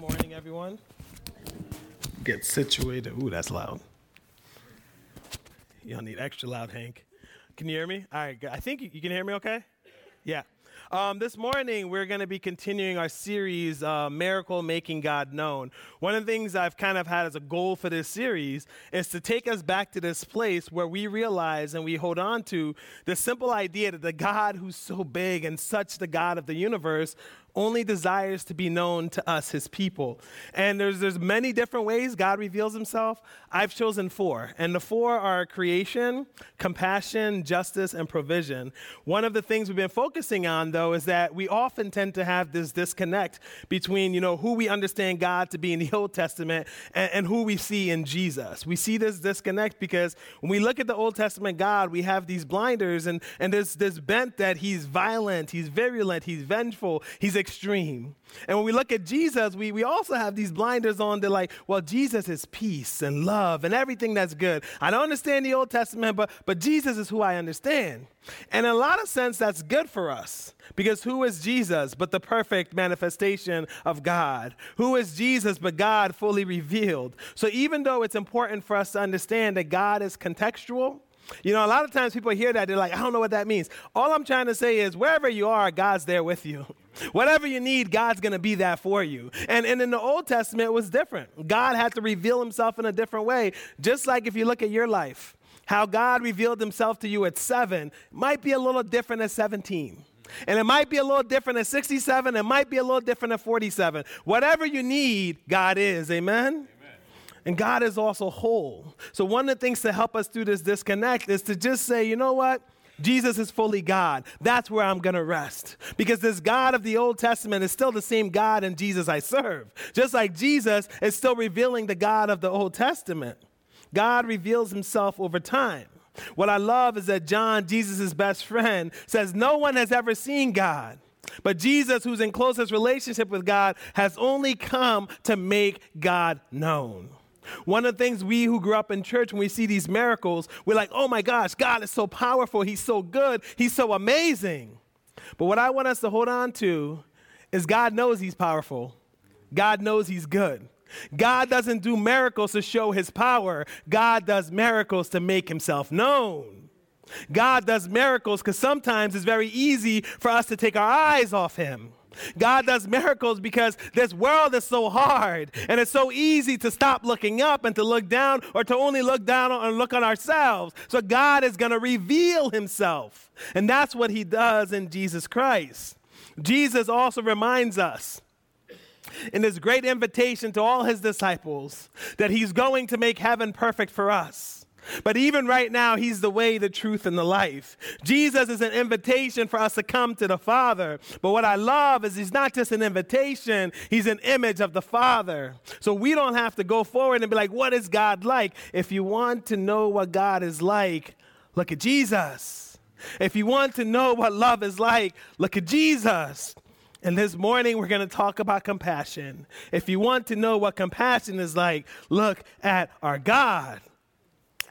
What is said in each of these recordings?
morning, everyone. Get situated. Ooh, that's loud. Y'all need extra loud, Hank. Can you hear me? All right. I think you, can hear me okay? Yeah. Um, this morning, we're going to be continuing our series, uh, Miracle Making God Known. One of the things I've kind of had as a goal for this series is to take us back to this place where we realize and we hold on to the simple idea that the God who's so big and such the God of the universe only desires to be known to us, his people. And there's, there's many different ways God reveals himself. I've chosen four. And the four are creation, compassion, justice, and provision. One of the things we've been focusing on, though, is that we often tend to have this disconnect between, you know, who we understand God to be in the Old Testament and, and who we see in Jesus. We see this disconnect because when we look at the Old Testament God, we have these blinders and, and there's this bent that he's violent, he's virulent, he's vengeful, he's extreme. And when we look at Jesus, we, we also have these blinders on. They're like, well, Jesus is peace and love and everything that's good. I don't understand the Old Testament, but, but Jesus is who I understand. And in a lot of sense, that's good for us because who is Jesus but the perfect manifestation of God? Who is Jesus but God fully revealed? So even though it's important for us to understand that God is contextual, you know, a lot of times people hear that, they're like, I don't know what that means. All I'm trying to say is, wherever you are, God's there with you. Whatever you need, God's going to be that for you. And, and in the Old Testament, it was different. God had to reveal himself in a different way. Just like if you look at your life, how God revealed himself to you at seven might be a little different at 17. And it might be a little different at 67. It might be a little different at 47. Whatever you need, God is. Amen? And God is also whole. So, one of the things to help us through this disconnect is to just say, you know what? Jesus is fully God. That's where I'm going to rest. Because this God of the Old Testament is still the same God in Jesus I serve. Just like Jesus is still revealing the God of the Old Testament. God reveals himself over time. What I love is that John, Jesus' best friend, says, No one has ever seen God. But Jesus, who's in closest relationship with God, has only come to make God known. One of the things we who grew up in church, when we see these miracles, we're like, oh my gosh, God is so powerful. He's so good. He's so amazing. But what I want us to hold on to is God knows He's powerful, God knows He's good. God doesn't do miracles to show His power, God does miracles to make Himself known. God does miracles because sometimes it's very easy for us to take our eyes off Him. God does miracles because this world is so hard and it's so easy to stop looking up and to look down or to only look down and look on ourselves. So God is going to reveal himself. And that's what he does in Jesus Christ. Jesus also reminds us in his great invitation to all his disciples that he's going to make heaven perfect for us. But even right now, He's the way, the truth, and the life. Jesus is an invitation for us to come to the Father. But what I love is He's not just an invitation, He's an image of the Father. So we don't have to go forward and be like, what is God like? If you want to know what God is like, look at Jesus. If you want to know what love is like, look at Jesus. And this morning, we're going to talk about compassion. If you want to know what compassion is like, look at our God.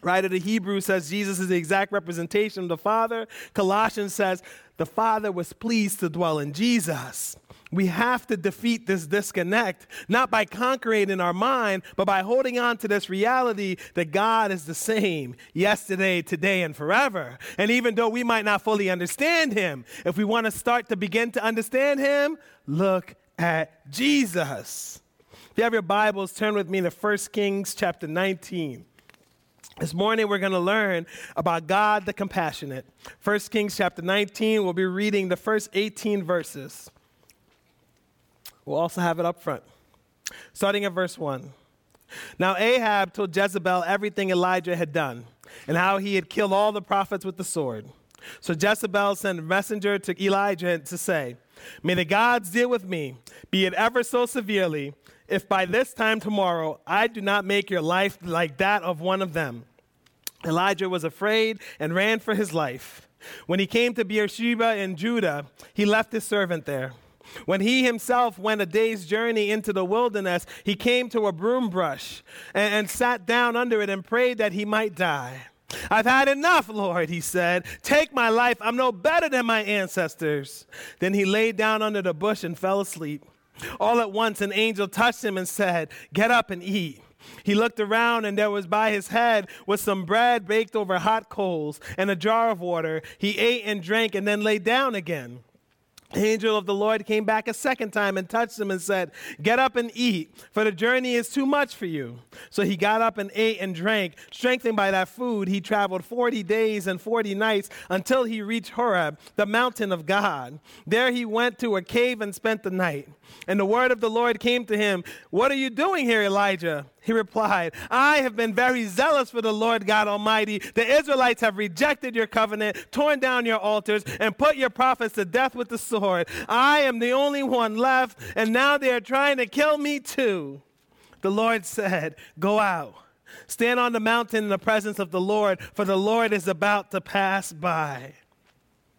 Writer to Hebrews says Jesus is the exact representation of the Father. Colossians says the Father was pleased to dwell in Jesus. We have to defeat this disconnect, not by conquering in our mind, but by holding on to this reality that God is the same yesterday, today, and forever. And even though we might not fully understand Him, if we want to start to begin to understand Him, look at Jesus. If you have your Bibles, turn with me to 1 Kings chapter 19. This morning we're going to learn about God the compassionate. 1 Kings chapter 19, we'll be reading the first 18 verses. We'll also have it up front. Starting at verse 1. Now Ahab told Jezebel everything Elijah had done and how he had killed all the prophets with the sword. So Jezebel sent a messenger to Elijah to say, May the gods deal with me, be it ever so severely, if by this time tomorrow I do not make your life like that of one of them. Elijah was afraid and ran for his life. When he came to Beersheba in Judah, he left his servant there. When he himself went a day's journey into the wilderness, he came to a broom brush and, and, sat down under it and prayed that he might die. I've had enough, Lord, he said. Take my life. I'm no better than my ancestors. Then he lay down under the bush and fell asleep. All at once, an angel touched him and said, Get up and eat. He looked around, and there was by his head was some bread baked over hot coals and a jar of water. He ate and drank and then lay down again. The angel of the Lord came back a second time and touched him and said, Get up and eat, for the journey is too much for you. So he got up and ate and drank. Strengthened by that food, he traveled 40 days and 40 nights until he reached Horeb, the mountain of God. There he went to a cave and spent the night. And the word of the Lord came to him, What are you doing here, Elijah? He replied, I have been very zealous for the Lord God Almighty. The Israelites have rejected your covenant, torn down your altars, and put your prophets to death with the sword. I am the only one left, and now they are trying to kill me too. The Lord said, Go out. Stand on the mountain in the presence of the Lord, for the Lord is about to pass by.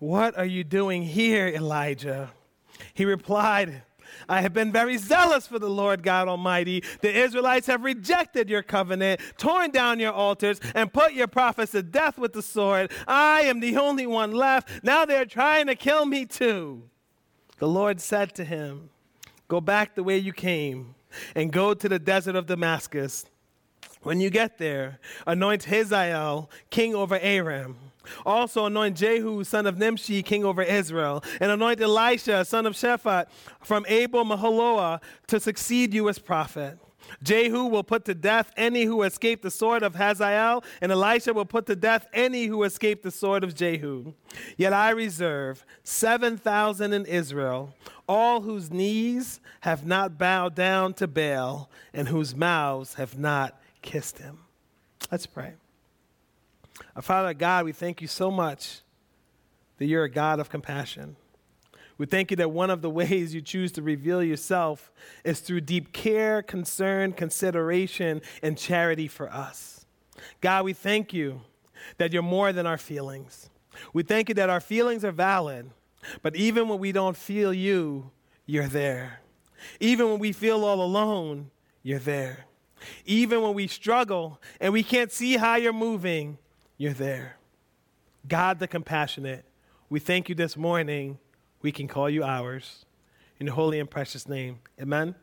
what are you doing here, Elijah? He replied, I have been very zealous for the Lord God Almighty. The Israelites have rejected your covenant, torn down your altars, and put your prophets to death with the sword. I am the only one left. Now they're trying to kill me too. The Lord said to him, Go back the way you came and go to the desert of Damascus. When you get there, anoint Hazael king over Aram also anoint Jehu, son of Nimshi, king over Israel, and anoint Elisha, son of Shaphat, from Abel Meholah, to succeed you as prophet. Jehu will put to death any who escape the sword of Hazael, and Elisha will put to death any who escape the sword of Jehu. Yet I reserve 7,000 in Israel, all whose knees have not bowed down to Baal, and whose mouths have not kissed him. Let's pray. Our Father God, we thank you so much that you're a God of compassion. We thank you that one of the ways you choose to reveal yourself is through deep care, concern, consideration, and charity for us. God, we thank you that you're more than our feelings. We thank you that our feelings are valid, but even when we don't feel you, you're there. Even when we feel all alone, you're there. Even when we struggle and we can't see how you're moving, you're there. God the compassionate, we thank you this morning. We can call you ours. In the holy and precious name. Amen.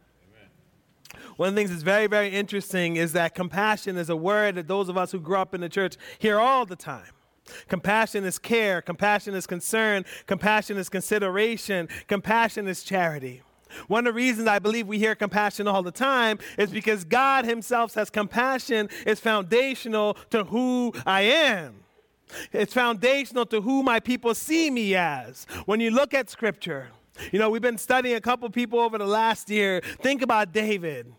One of the things that's very, very interesting is that compassion is a word that those of us who grew up in the church hear all the time. Compassion is care, compassion is concern, compassion is consideration, compassion is charity. One of the reasons I believe we hear compassion all the time is because God Himself says compassion is foundational to who I am. It's foundational to who my people see me as. When you look at Scripture, you know, we've been studying a couple people over the last year. Think about David.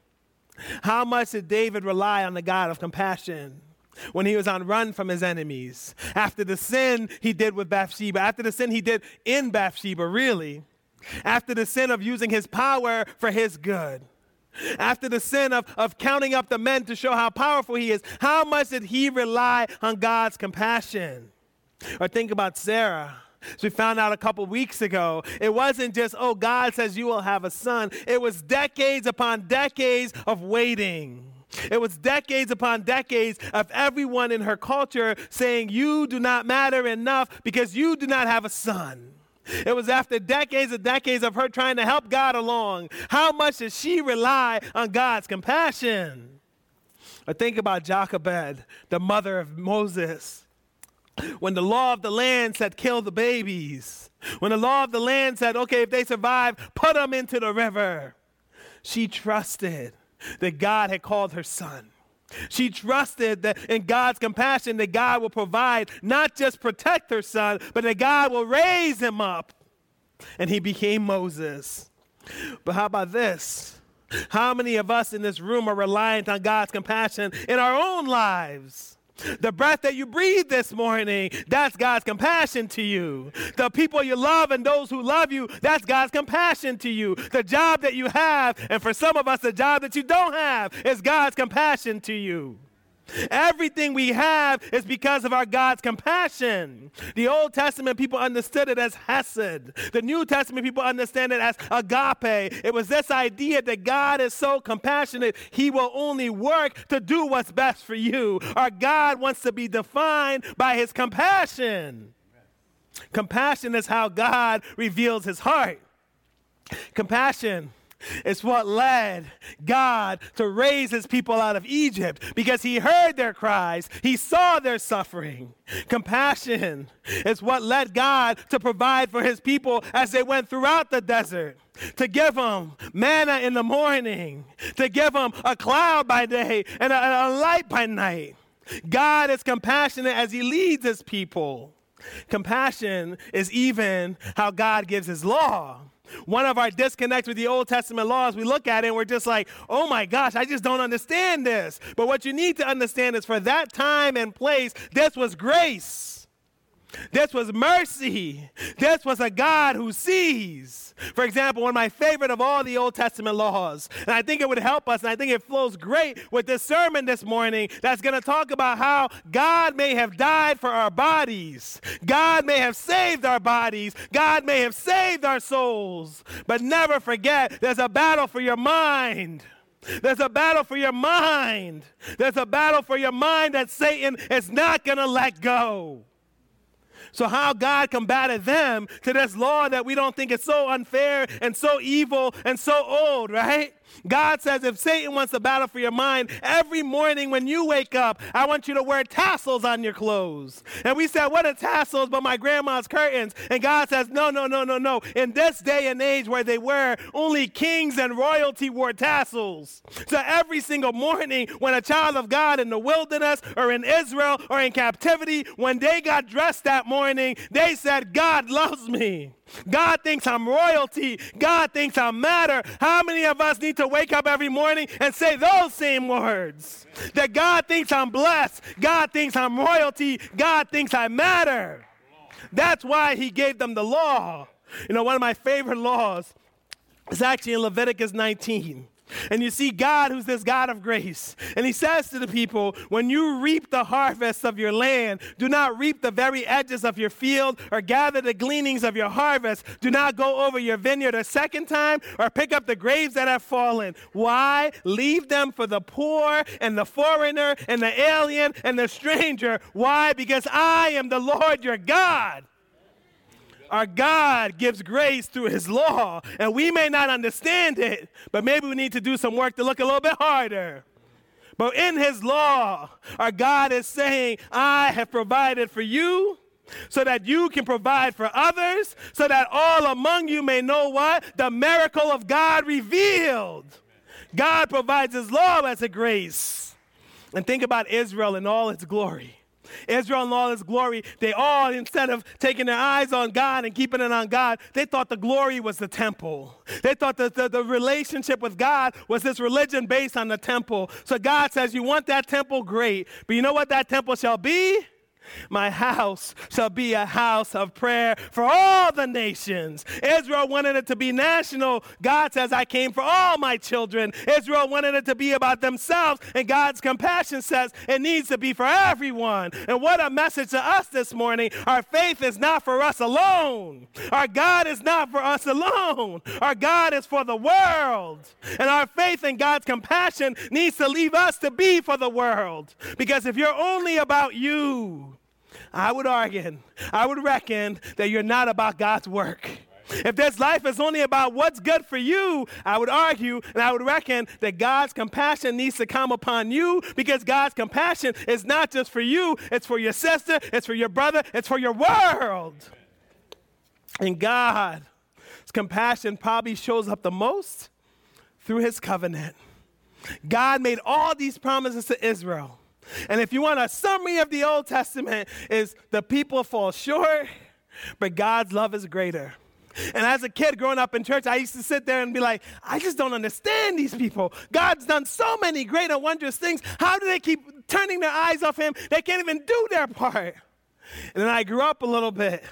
How much did David rely on the God of compassion? when he was on run from his enemies. After the sin he did with Bathsheba, after the sin he did in Bathsheba, really after the sin of using his power for his good, after the sin of, of counting up the men to show how powerful he is, how much did he rely on God's compassion? Or think about Sarah. As we found out a couple weeks ago, it wasn't just, oh, God says you will have a son. It was decades upon decades of waiting. It was decades upon decades of everyone in her culture saying, You do not matter enough because you do not have a son. It was after decades and decades of her trying to help God along. How much did she rely on God's compassion? I think about Jochebed, the mother of Moses. When the law of the land said, kill the babies. When the law of the land said, okay, if they survive, put them into the river. She trusted that God had called her son. She trusted that in God's compassion that God will provide, not just protect her son, but that God will raise him up. And he became Moses. But how about this? How many of us in this room are reliant on God's compassion in our own lives? The breath that you breathe this morning, that's God's compassion to you. The people you love and those who love you, that's God's compassion to you. The job that you have, and for some of us, the job that you don't have, is God's compassion to you. Everything we have is because of our God's compassion. The Old Testament people understood it as Hesed. The New Testament people understand it as agape. It was this idea that God is so compassionate, He will only work to do what's best for you. Our God wants to be defined by His compassion. Compassion is how God reveals His heart. Compassion it's what led God to raise his people out of Egypt because he heard their cries, he saw their suffering. Compassion is what led God to provide for his people as they went throughout the desert. To give them manna in the morning, to give them a cloud by day and a, a light by night. God is compassionate as he leads his people. Compassion is even how God gives his law. One of our disconnects with the Old Testament laws, we look at it and we're just like, oh my gosh, I just don't understand this. But what you need to understand is for that time and place, this was grace. This was mercy. This was a God who sees. For example, one of my favorite of all the Old Testament laws, and I think it would help us, and I think it flows great with this sermon this morning that's going to talk about how God may have died for our bodies. God may have saved our bodies. God may have saved our souls. But never forget, there's a battle for your mind. There's a battle for your mind. There's a battle for your mind that Satan is not going to let go. So, how God combated them to this law that we don't think is so unfair and so evil and so old, right? God says if Satan wants to battle for your mind, every morning when you wake up, I want you to wear tassels on your clothes. And we said, What are tassels but my grandma's curtains? And God says, No, no, no, no, no. In this day and age where they were, only kings and royalty wore tassels. So every single morning when a child of God in the wilderness or in Israel or in captivity, when they got dressed that morning, they said, God loves me. God thinks I'm royalty. God thinks I matter. How many of us need to wake up every morning and say those same words? That God thinks I'm blessed. God thinks I'm royalty. God thinks I matter. That's why he gave them the law. You know, one of my favorite laws is actually in Leviticus 19. And you see God, who's this God of grace. And he says to the people, When you reap the harvest of your land, do not reap the very edges of your field or gather the gleanings of your harvest. Do not go over your vineyard a second time or pick up the graves that have fallen. Why? Leave them for the poor and the foreigner and the alien and the stranger. Why? Because I am the Lord your God. Our God gives grace through His law, and we may not understand it, but maybe we need to do some work to look a little bit harder. But in His law, our God is saying, I have provided for you so that you can provide for others, so that all among you may know what? The miracle of God revealed. God provides His law as a grace. And think about Israel in all its glory. Israel in all its glory, they all, instead of taking their eyes on God and keeping it on God, they thought the glory was the temple. They thought that the, the relationship with God was this religion based on the temple. So God says, You want that temple? Great. But you know what that temple shall be? My house shall be a house of prayer for all the nations. Israel wanted it to be national. God says, I came for all my children. Israel wanted it to be about themselves. And God's compassion says it needs to be for everyone. And what a message to us this morning. Our faith is not for us alone. Our God is not for us alone. Our God is for the world. And our faith in God's compassion needs to leave us to be for the world. Because if you're only about you, I would argue, I would reckon that you're not about God's work. If this life is only about what's good for you, I would argue and I would reckon that God's compassion needs to come upon you because God's compassion is not just for you, it's for your sister, it's for your brother, it's for your world. And God's compassion probably shows up the most through his covenant. God made all these promises to Israel. And if you want a summary of the Old Testament is the people fall short, but God's love is greater. And as a kid growing up in church, I used to sit there and be like, I just don't understand these people. God's done so many great and wondrous things. How do they keep turning their eyes off Him? They can't even do their part. And then I grew up a little bit,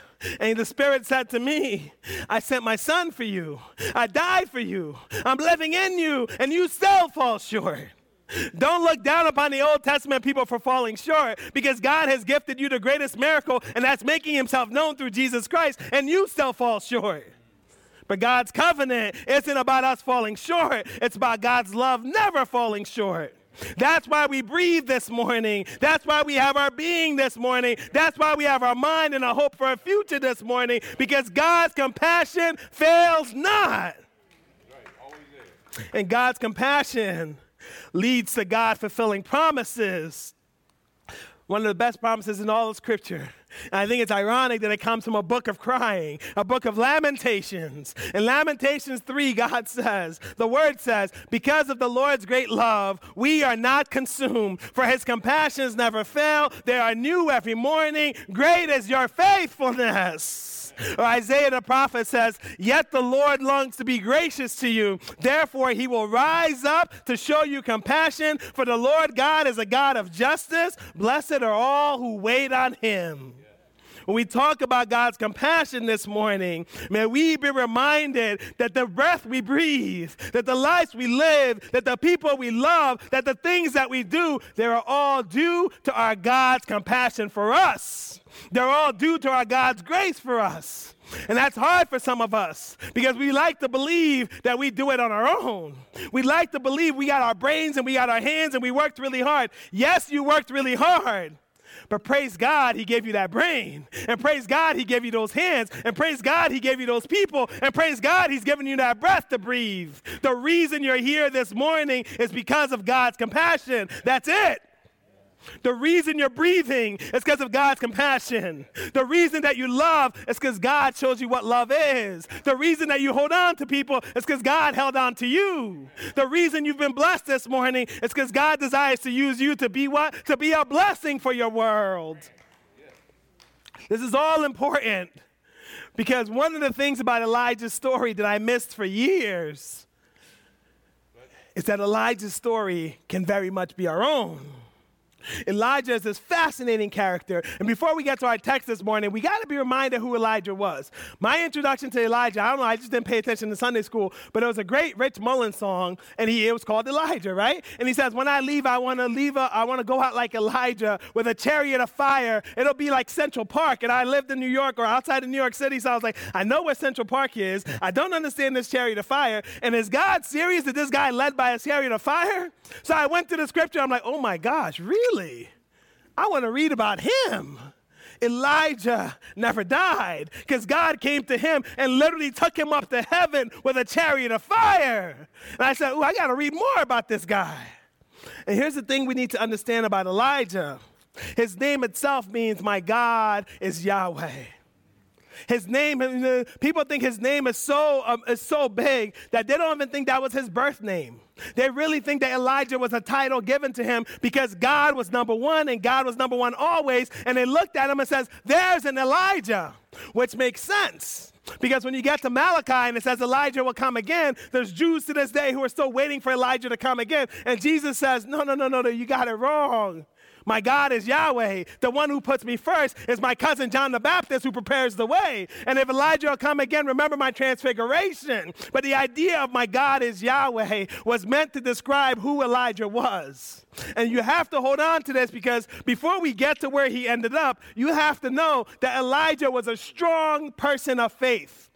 and the Spirit said to me, I sent my son for you. I died for you. I'm living in you, and you still fall short. Don't look down upon the Old Testament people for falling short because God has gifted you the greatest miracle, and that's making himself known through Jesus Christ, and you still fall short. But God's covenant isn't about us falling short, it's about God's love never falling short. That's why we breathe this morning. That's why we have our being this morning. That's why we have our mind and a hope for a future this morning because God's compassion fails not. And God's compassion leads to God fulfilling promises. One of the best promises in all of Scripture. And I think it's ironic that it comes from a book of crying, a book of lamentations. In Lamentations 3, God says, the word says, because of the Lord's great love, we are not consumed, for his compassions never fail. They are new every morning. Great is your faithfulness. Or Isaiah the prophet says, Yet the Lord longs to be gracious to you. Therefore, he will rise up to show you compassion, for the Lord God is a God of justice. Blessed are all who wait on him. When we talk about God's compassion this morning, may we be reminded that the breath we breathe, that the lives we live, that the people we love, that the things that we do, they are all due to our God's compassion for us. They're all due to our God's grace for us. And that's hard for some of us because we like to believe that we do it on our own. We like to believe we got our brains and we got our hands and we worked really hard. Yes, you worked really hard. But praise God, He gave you that brain. And praise God, He gave you those hands. And praise God, He gave you those people. And praise God, He's given you that breath to breathe. The reason you're here this morning is because of God's compassion. That's it. The reason you're breathing is because of God's compassion. The reason that you love is because God shows you what love is. The reason that you hold on to people is because God held on to you. The reason you've been blessed this morning is because God desires to use you to be what? To be a blessing for your world. This is all important because one of the things about Elijah's story that I missed for years is that Elijah's story can very much be our own. Elijah is this fascinating character. And before we get to our text this morning, we got to be reminded who Elijah was. My introduction to Elijah, I don't know, I just didn't pay attention to Sunday school, but it was a great Rich Mullins song, and he, it was called Elijah, right? And he says, When I leave, I want to leave, a, I want to go out like Elijah with a chariot of fire. It'll be like Central Park. And I lived in New York or outside of New York City, so I was like, I know where Central Park is. I don't understand this chariot of fire. And is God serious that this guy led by a chariot of fire? So I went to the scripture. I'm like, oh my gosh, really? Really? I want to read about him. Elijah never died because God came to him and literally took him up to heaven with a chariot of fire. And I said, Oh, I got to read more about this guy. And here's the thing we need to understand about Elijah his name itself means, My God is Yahweh. His name, people think his name is so, um, is so big that they don't even think that was his birth name. They really think that Elijah was a title given to him because God was number one and God was number one always. And they looked at him and says, "There's an Elijah," which makes sense. Because when you get to Malachi and it says Elijah will come again, there's Jews to this day who are still waiting for Elijah to come again. And Jesus says, No, no, no, no, no, you got it wrong. My God is Yahweh. The one who puts me first is my cousin John the Baptist who prepares the way. And if Elijah will come again, remember my transfiguration. But the idea of my God is Yahweh was meant to describe who Elijah was. And you have to hold on to this because before we get to where he ended up, you have to know that Elijah was a strong person of faith.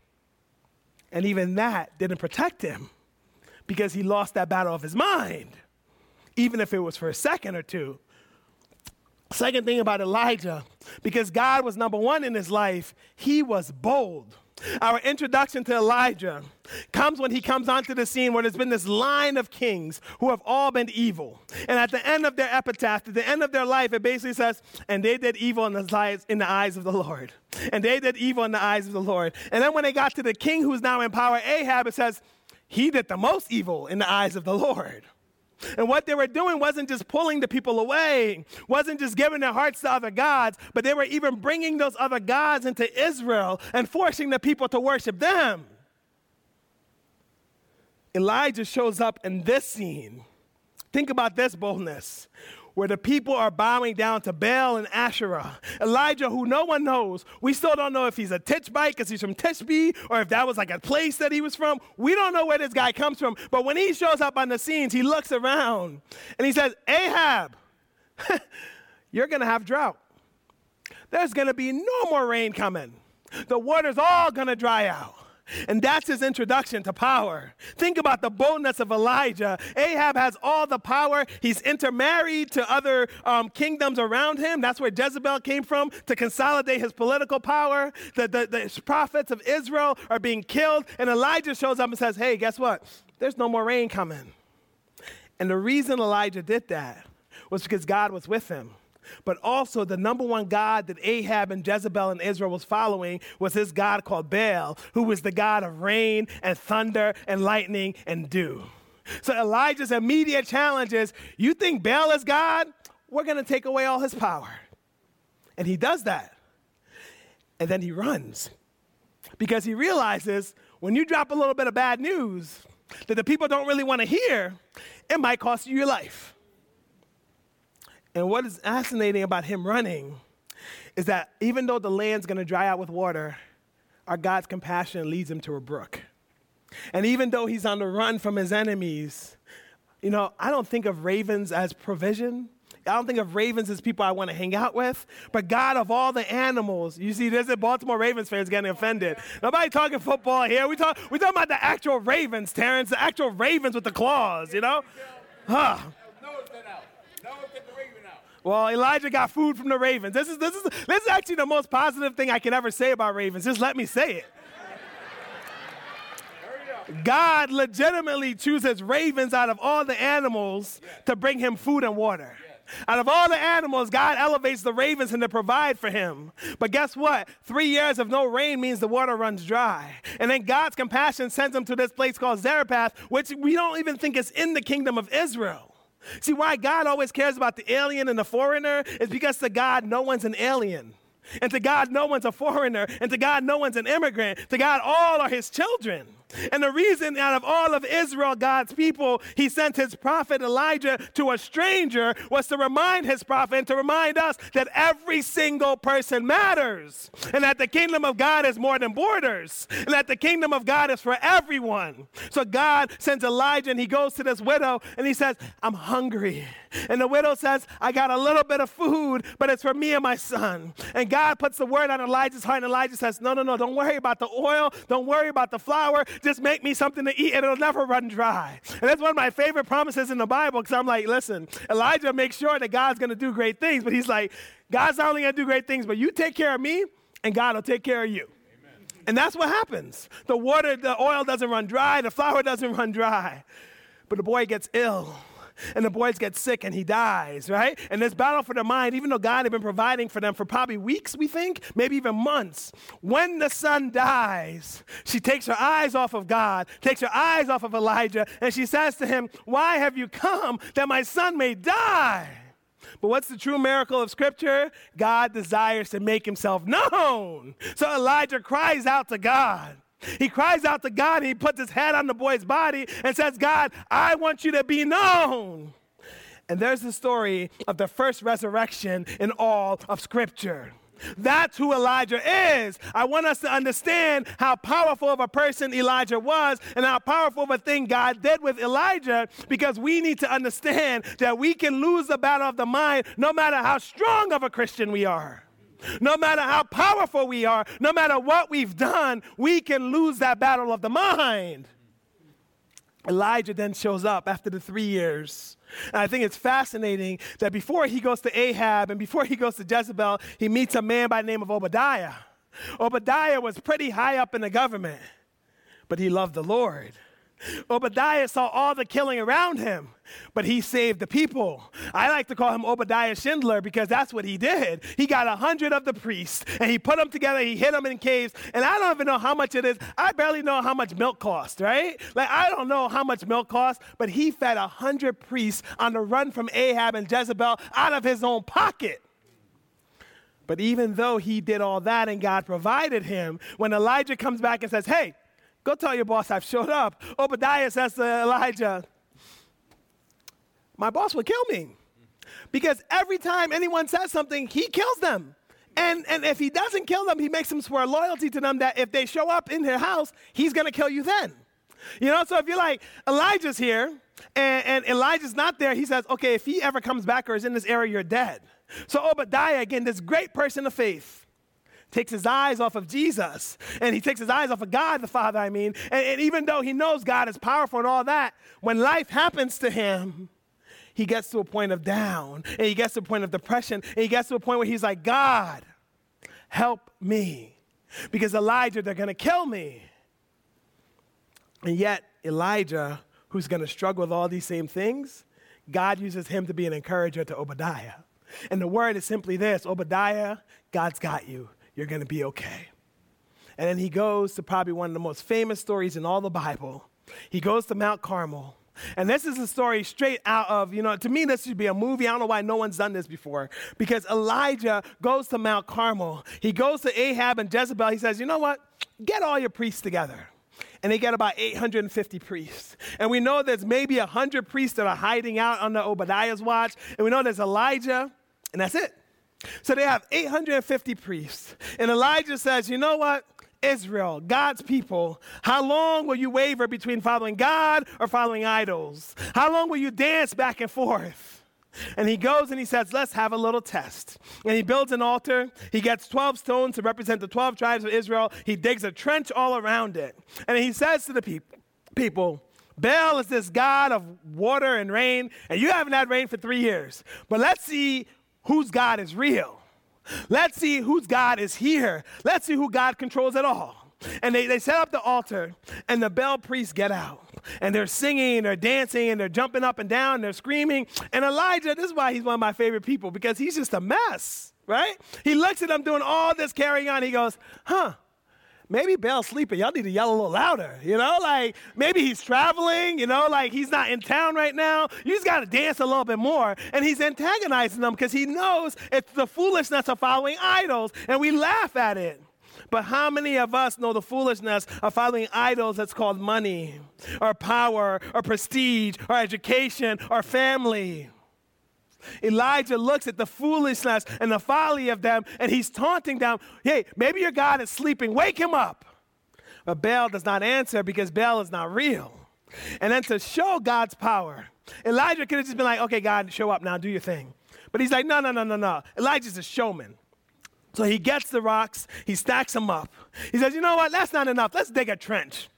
And even that didn't protect him because he lost that battle of his mind, even if it was for a second or two. Second thing about Elijah, because God was number one in his life, he was bold. Our introduction to Elijah comes when he comes onto the scene where there's been this line of kings who have all been evil. And at the end of their epitaph, at the end of their life, it basically says, and they did evil in the eyes, in the eyes of the Lord. And they did evil in the eyes of the Lord. And then when they got to the king who's now in power, Ahab, it says, he did the most evil in the eyes of the Lord. And what they were doing wasn't just pulling the people away, wasn't just giving their hearts to other gods, but they were even bringing those other gods into Israel and forcing the people to worship them. Elijah shows up in this scene. Think about this boldness where the people are bowing down to Baal and Asherah. Elijah, who no one knows, we still don't know if he's a Tishbite because he's from Tishbe or if that was like a place that he was from. We don't know where this guy comes from. But when he shows up on the scenes, he looks around and he says, Ahab, you're going to have drought. There's going to be no more rain coming. The water's all going to dry out. And that's his introduction to power. Think about the boldness of Elijah. Ahab has all the power. He's intermarried to other um, kingdoms around him. That's where Jezebel came from to consolidate his political power. The, the, the prophets of Israel are being killed. And Elijah shows up and says, Hey, guess what? There's no more rain coming. And the reason Elijah did that was because God was with him but also the number one God that Ahab and Jezebel and Israel was following was this God called Baal, who was the God of rain and thunder and lightning and dew. So Elijah's immediate challenge is you think Baal is God? We're going to take away all his power. And he does that. And then he runs because he realizes when you drop a little bit of bad news that the people don't really want to hear, it might cost you your life. And what is fascinating about him running is that even though the land's going to dry out with water, our God's compassion leads him to a brook. And even though he's on the run from his enemies, you know, I don't think of ravens as provision. I don't think of ravens as people I want to hang out with. But God of all the animals, you see, there's a Baltimore Ravens fans getting offended. Nobody talking football here. We talk, we talking about the actual ravens, Terrence, the actual ravens with the claws, you know? Huh. Well, Elijah got food from the ravens. This is, this, is, this is actually the most positive thing I can ever say about ravens. Just let me say it. God legitimately chooses ravens out of all the animals to bring him food and water. Out of all the animals, God elevates the ravens and to provide for him. But guess what? Three years of no rain means the water runs dry. And then God's compassion sends him to this place called Zarephath, which we don't even think is in the kingdom of Israel. See, why God always cares about the alien and the foreigner is because to God, no one's an alien. And to God, no one's a foreigner. And to God, no one's an immigrant. To God, all are his children. And the reason out of all of Israel, God's people, he sent his prophet Elijah to a stranger was to remind his prophet and to remind us that every single person matters. And that the kingdom of God is more than borders. And that the kingdom of God is for everyone. So God sends Elijah and he goes to this widow and he says, I'm hungry. And the widow says, I got a little bit of food, but it's for me and my son. And God puts the word on Elijah's heart, and Elijah says, No, no, no, don't worry about the oil. Don't worry about the flour. Just make me something to eat, and it'll never run dry. And that's one of my favorite promises in the Bible because I'm like, listen, Elijah makes sure that God's going to do great things, but he's like, God's not only going to do great things, but you take care of me, and God will take care of you. And that's what happens. The water, the oil doesn't run dry, the flour doesn't run dry. But the boy gets ill and the boys get sick and he dies, right? And this battle for their mind, even though God had been providing for them for probably weeks, we think, maybe even months. When the son dies, she takes her eyes off of God, takes her eyes off of Elijah, and she says to him, Why have you come that my son may die? But what's the true miracle of Scripture? God desires to make himself known. So Elijah cries out to God. He cries out to God and he puts his head on the boy's body and says, God, I want you to be known. And there's the story of the first resurrection in all of Scripture. That's who Elijah is. I want us to understand how powerful of a person Elijah was and how powerful of a thing God did with Elijah because we need to understand that we can lose the battle of the mind no matter how strong of a Christian we are. No matter how powerful we are, no matter what we've done, we can lose that battle of the mind. Elijah then shows up after the three years. And I think it's fascinating that before he goes to Ahab and before he goes to Jezebel, he meets a man by the name of Obadiah. Obadiah was pretty high up in the government, but he loved the Lord. Obadiah saw all the killing around him, but he saved the people. I like to call him Obadiah Schindler because that's what he did. He got a hundred of the priests and he put them together, he hid them in caves, and I don't even know how much it is. I barely know how much milk costs, right? Like, I don't know how much milk costs, but he fed a hundred priests on the run from Ahab and Jezebel out of his own pocket. But even though he did all that and God provided him, when Elijah comes back and says, Hey, go tell your boss I've showed up, Obadiah says to Elijah, My boss will kill me. Because every time anyone says something, he kills them. And, and if he doesn't kill them, he makes them swear loyalty to them that if they show up in their house, he's going to kill you then. You know, so if you're like, Elijah's here, and, and Elijah's not there, he says, okay, if he ever comes back or is in this area, you're dead. So Obadiah, again, this great person of faith, takes his eyes off of Jesus and he takes his eyes off of God the Father, I mean. And, and, even though he knows God is powerful and all that, when life happens to him, he gets to a point of down and he gets to a point of depression and he gets to a point where he's like, God, help me. Because Elijah, they're going to kill me. And yet, Elijah, who's going to struggle with all these same things, God uses him to be an encourager to Obadiah. And the word is simply this Obadiah, God's got you. You're going to be okay. And then he goes to probably one of the most famous stories in all the Bible. He goes to Mount Carmel. And this is a story straight out of, you know, to me, this should be a movie. I don't know why no one's done this before. Because Elijah goes to Mount Carmel. He goes to Ahab and Jezebel. He says, you know what? Get all your priests together and they get about 850 priests. And we know there's maybe 100 priests that are hiding out under Obadiah's watch. And we know there's Elijah, and that's it. So they have 850 priests. And Elijah says, You know what? Israel, God's people, how long will you waver between following God or following idols? How long will you dance back and forth? And he goes and he says, Let's have a little test. And he builds an altar. He gets 12 stones to represent the 12 tribes of Israel. He digs a trench all around it. And he says to the people, people, Baal is this God of water and rain, and you haven't had rain for three years. But let's see whose God is real. Let's see whose God is here. Let's see who God controls it all. And they, they set up the altar, and the Baal priests get out. And they're singing, and they're dancing, and they're jumping up and down, and they're screaming. And Elijah, this is why he's one of my favorite people, because he's just a mess, right? He looks at them doing all this carrying on. He goes, huh, maybe Baal's sleeping. Y'all need to yell a little louder, you know? Like maybe he's traveling, you know, like he's not in town right now. You just got to dance a little bit more. And he's antagonizing them because he knows it's the foolishness of following idols, and we laugh at it. But how many of us know the foolishness of following idols that's called money, or power, or prestige, or education, or family? Elijah looks at the foolishness and the folly of them, and he's taunting them. Hey, maybe your God is sleeping. Wake him up. But Baal does not answer because Baal is not real. And then to show God's power, Elijah could have just been like, okay, God, show up now, do your thing. But he's like, no, no, no, no, no. Elijah's a showman. So he gets the rocks, he stacks them up. He says, you know what? That's not enough. Let's dig a trench.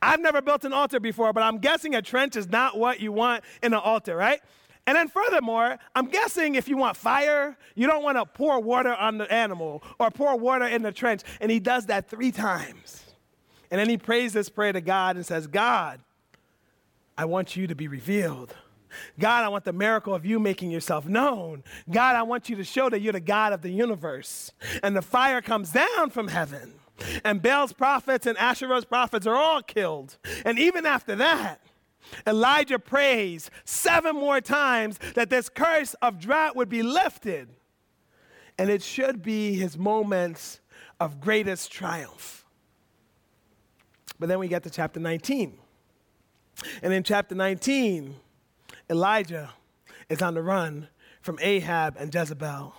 I've never built an altar before, but I'm guessing a trench is not what you want in an altar, right? And then, furthermore, I'm guessing if you want fire, you don't want to pour water on the animal or pour water in the trench. And he does that three times. And then he prays this prayer to God and says, God, I want you to be revealed. God, I want the miracle of you making yourself known. God, I want you to show that you're the God of the universe. And the fire comes down from heaven. And Baal's prophets and Asherah's prophets are all killed. And even after that, Elijah prays seven more times that this curse of drought would be lifted. And it should be his moments of greatest triumph. But then we get to chapter 19. And in chapter 19, Elijah is on the run from Ahab and Jezebel.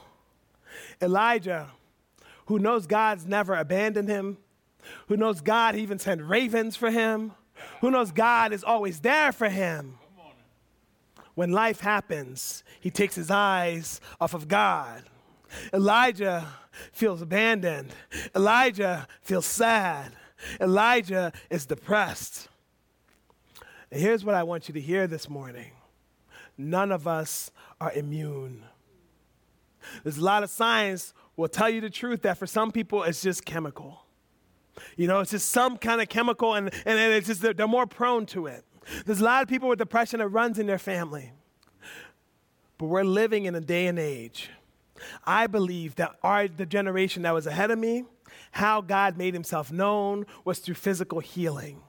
Elijah, who knows God's never abandoned him, who knows God even sent ravens for him, who knows God is always there for him. When life happens, he takes his eyes off of God. Elijah feels abandoned. Elijah feels sad. Elijah is depressed. And here's what I want you to hear this morning none of us are immune. There's a lot of science will tell you the truth that for some people it's just chemical. You know, it's just some kind of chemical, and, and it's just they're, they're more prone to it. There's a lot of people with depression that runs in their family. But we're living in a day and age. I believe that our the generation that was ahead of me, how God made himself known was through physical healing.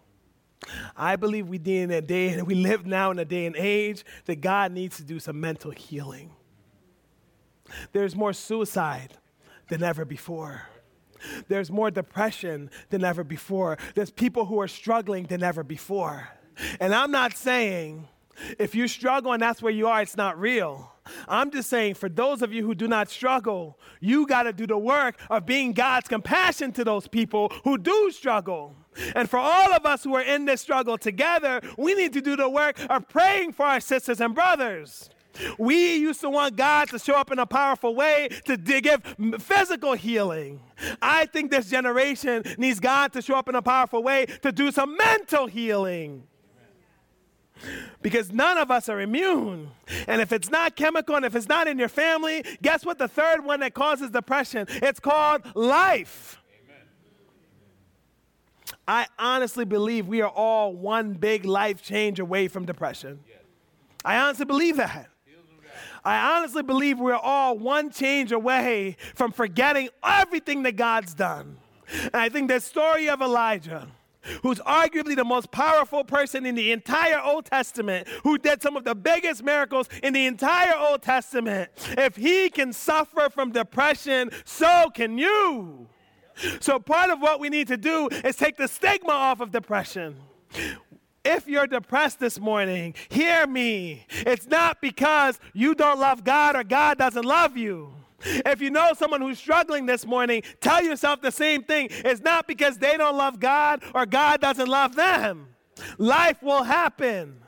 I believe we did in a day and we live now in a day and age that God needs to do some mental healing. There's more suicide than ever before. There's more depression than ever before. There's people who are struggling than ever before. And I'm not saying if you struggle and that's where you are, it's not real. I'm just saying, for those of you who do not struggle, you got to do the work of being God's compassion to those people who do struggle. And for all of us who are in this struggle together, we need to do the work of praying for our sisters and brothers. We used to want God to show up in a powerful way to, give physical healing. I think this generation needs God to show up in a powerful way to do some mental healing. Because none of us are immune. And if it's not chemical and if it's not in your family, guess what? The third one that causes depression? It's called life. I honestly believe we are all one big life change away from depression. I honestly believe that. I honestly believe we're all one change away from forgetting everything that God's done. And I think the story of Elijah, who's arguably the most powerful person in the entire Old Testament, who did some of the biggest miracles in the entire Old Testament, if he can suffer from depression, so can you. So, part of what we need to do is take the stigma off of depression. If you're depressed this morning, hear me. It's not because you don't love God or God doesn't love you. If you know someone who's struggling this morning, tell yourself the same thing. It's not because they don't love God or God doesn't love them. Life will happen.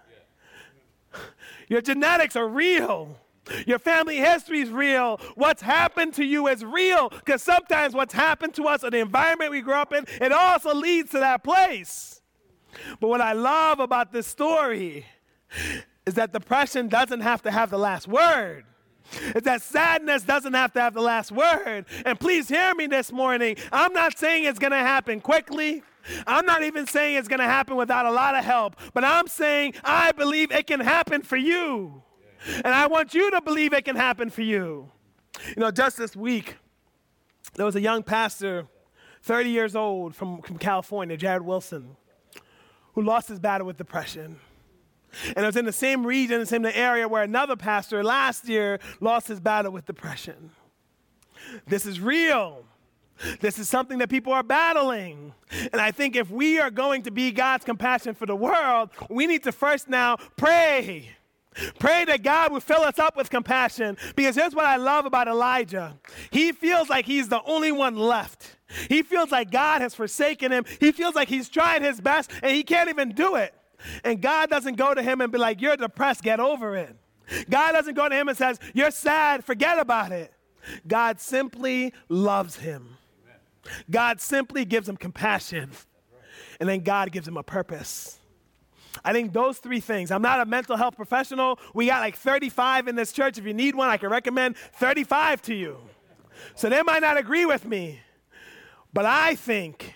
Your genetics are real. Your family history is real. What's happened to you is real because sometimes what's happened to us or the environment we grew up in, it also leads to that place. But what I love about this story is that depression doesn't have to have the last word. Is that sadness doesn't have to have the last word. And please hear me this morning. I'm not saying it's going to happen quickly. I'm not even saying it's going to happen without a lot of help, but I'm saying I believe it can happen for you. And I want you to believe it can happen for you. You know, just this week, there was a young pastor, 30 years old from, from California, Jarrid Wilson who lost his battle with depression. And it was in the same region, the same area where another pastor last year lost his battle with depression. This is real. This is something that people are battling. And I think if we are going to be God's compassion for the world, we need to first now pray. Pray that God will fill us up with compassion. Because here's what I love about Elijah he feels like he's the only one left. He feels like God has forsaken him. He feels like he's tried his best and he can't even do it. And God doesn't go to him and be like, You're depressed, get over it. God doesn't go to him and says, You're sad, forget about it. God simply loves him. God simply gives him compassion. And then God gives him a purpose. I think those three things. I'm not a mental health professional. We got like 35 in this church. If you need one, I can recommend 35 to you. So they might not agree with me. But I think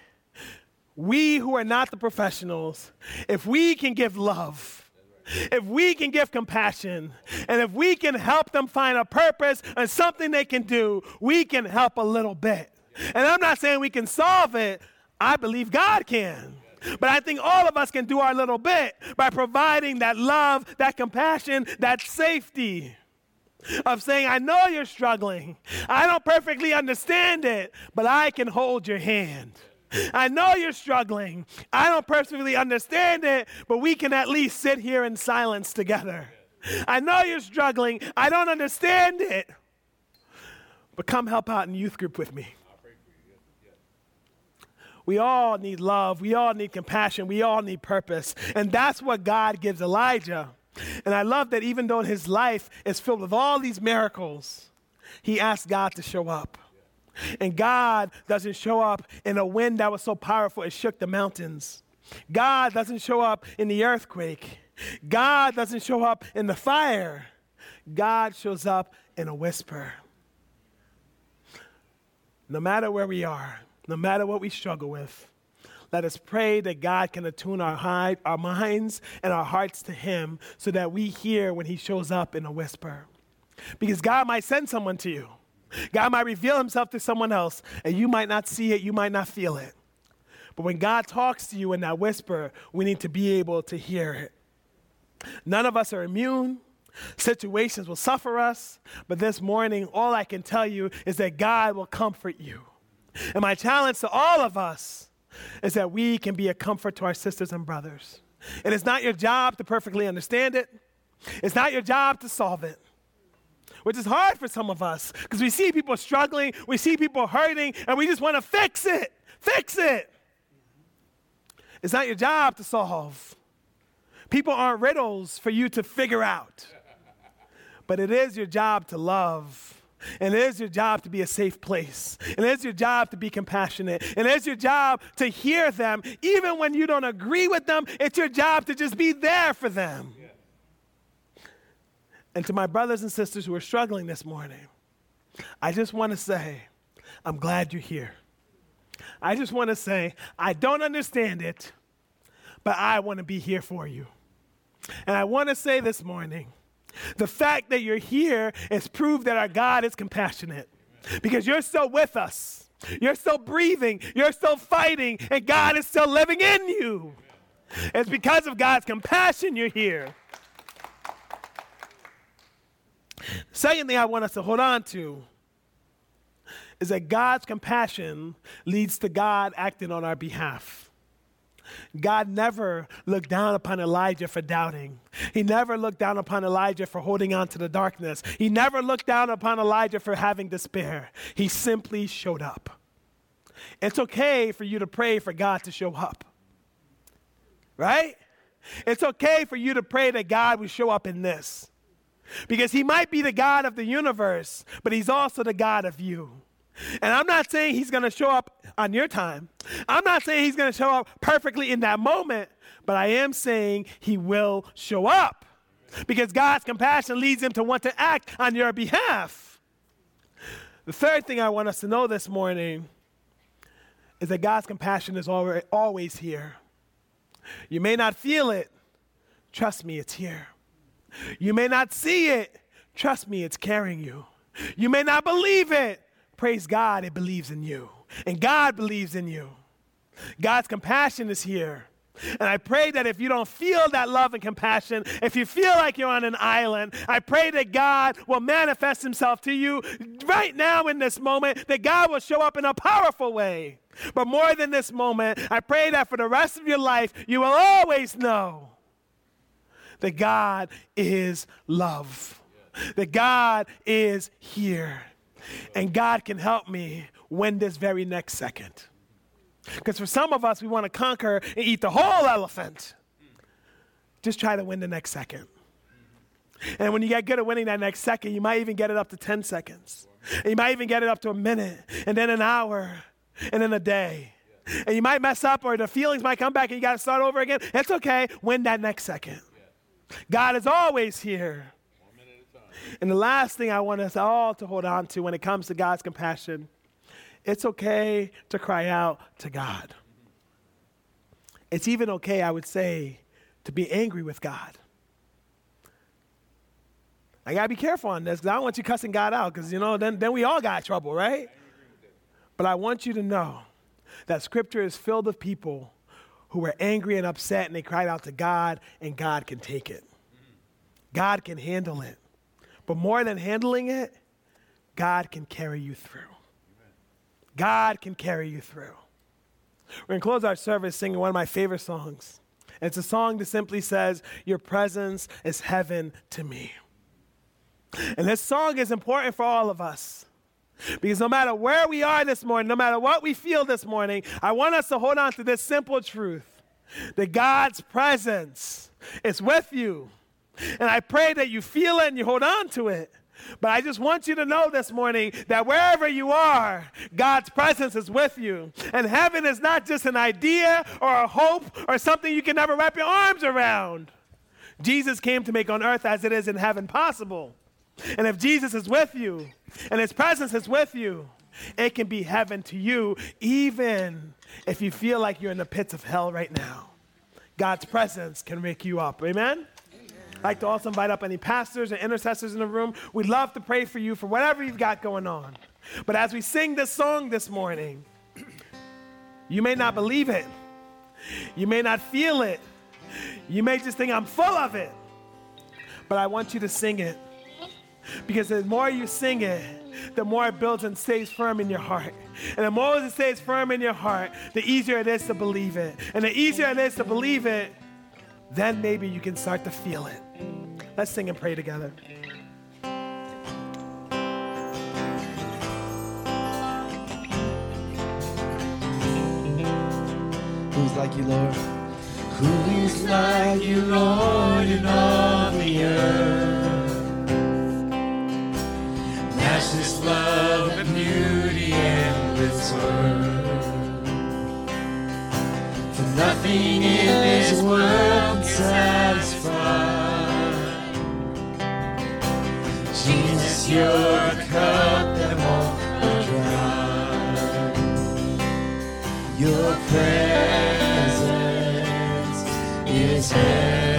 we who are not the professionals, if we can give love, if we can give compassion, and if we can help them find a purpose and something they can do, we can help a little bit. And I'm not saying we can solve it, I believe God can. But I think all of us can do our little bit by providing that love, that compassion, that safety of saying, I know you're struggling. I don't perfectly understand it, but I can hold your hand. I know you're struggling. I don't perfectly understand it, but we can at least sit here in silence together. I know you're struggling. I don't understand it, but come help out in youth group with me. We all need love. We all need compassion. We all need purpose. And that's what God gives Elijah. And I love that even though his life is filled with all these miracles, he asked God to show up. And God doesn't show up in a wind that was so powerful it shook the mountains. God doesn't show up in the earthquake. God doesn't show up in the fire. God shows up in a whisper. No matter where we are, no matter what we struggle with, let us pray that God can attune our, hide, our minds and our hearts to Him so that we hear when He shows up in a whisper. Because God might send someone to you, God might reveal Himself to someone else, and you might not see it, you might not feel it. But when God talks to you in that whisper, we need to be able to hear it. None of us are immune. Situations will suffer us, but this morning, all I can tell you is that God will comfort you. And my challenge to all of us is that we can be a comfort to our sisters and brothers. And it's not your job to perfectly understand it, it's not your job to solve it. Which is hard for some of us because we see people struggling, we see people hurting, and we just want to fix it. Fix it. It's not your job to solve. People aren't riddles for you to figure out. But it is your job to love. And it is your job to be a safe place. And it is your job to be compassionate. And it is your job to hear them. Even when you don't agree with them, it's your job to just be there for them. Yeah. And to my brothers and sisters who are struggling this morning, I just want to say, I'm glad you're here. I just want to say, I don't understand it, but I want to be here for you. And I want to say this morning, the fact that you're here is proof that our God is compassionate because you're still with us. You're still breathing. You're still fighting, and God is still living in you. It's because of God's compassion you're here. Second thing I want us to hold on to is that God's compassion leads to God acting on our behalf. God never looked down upon Elijah for doubting. He never looked down upon Elijah for holding on to the darkness. He never looked down upon Elijah for having despair. He simply showed up. It's okay for you to pray for God to show up. Right? It's okay for you to pray that God will show up in this. Because he might be the God of the universe, but he's also the God of you. And I'm not saying he's going to show up on your time. I'm not saying he's going to show up perfectly in that moment, but I am saying he will show up because God's compassion leads him to want to act on your behalf. The third thing I want us to know this morning is that God's compassion is always here. You may not feel it, trust me, it's here. You may not see it, trust me, it's carrying you. You may not believe it, praise God, it believes in you. And God believes in you. God's compassion is here. And I pray that if you don't feel that love and compassion, if you feel like you're on an island, I pray that God will manifest himself to you right now in this moment, that God will show up in a powerful way. But more than this moment, I pray that for the rest of your life, you will always know that God is love, that God is here. And God can help me win this very next second. Because for some of us, we want to conquer and eat the whole elephant. Just try to win the next second. And when you get good at winning that next second, you might even get it up to 10 seconds. And you might even get it up to a minute, and then an hour, and then a day. And you might mess up, or the feelings might come back, and you got to start over again. It's okay. Win that next second. God is always here. And the last thing I want us all to hold on to when it comes to God's compassion, it's okay to cry out to God. It's even okay, I would say, to be angry with God. I gotta be careful on this because I don't want you cussing God out because you know then, then we all got trouble, right? But I want you to know that scripture is filled with people who were angry and upset and they cried out to God and God can take it. God can handle it. But more than handling it, God can carry you through. God can carry you through. We're going to close our service singing one of my favorite songs. It's a song that simply says, Your presence is heaven to me. And this song is important for all of us. Because no matter where we are this morning, no matter what we feel this morning, I want us to hold on to this simple truth that God's presence is with you. And I pray that you feel it and you hold on to it. But I just want you to know this morning that wherever you are, God's presence is with you. And heaven is not just an idea or a hope or something you can never wrap your arms around. Jesus came to make on earth as it is in heaven possible. And if Jesus is with you and his presence is with you, it can be heaven to you even If you feel like you're in the pits of hell right now, God's presence can wake you up. Amen? Like to also invite up any pastors and intercessors in the room. We'd love to pray for you for whatever you've got going on. But as we sing this song this morning, you may not believe it. You may not feel it. You may just think I'm full of it. But I want you to sing it. Because the more you sing it, the more it builds and stays firm in your heart. And the more it stays firm in your heart, the easier it is to believe it. And the easier it is to believe it, then maybe you can start to feel it. Let's sing and pray together. Who's like you, Lord? Who is like you, Lord, in all the earth? Matchless love and beauty, endless worth. For nothing in this world can satisfy. You're cup that won't run dry. Your presence is heaven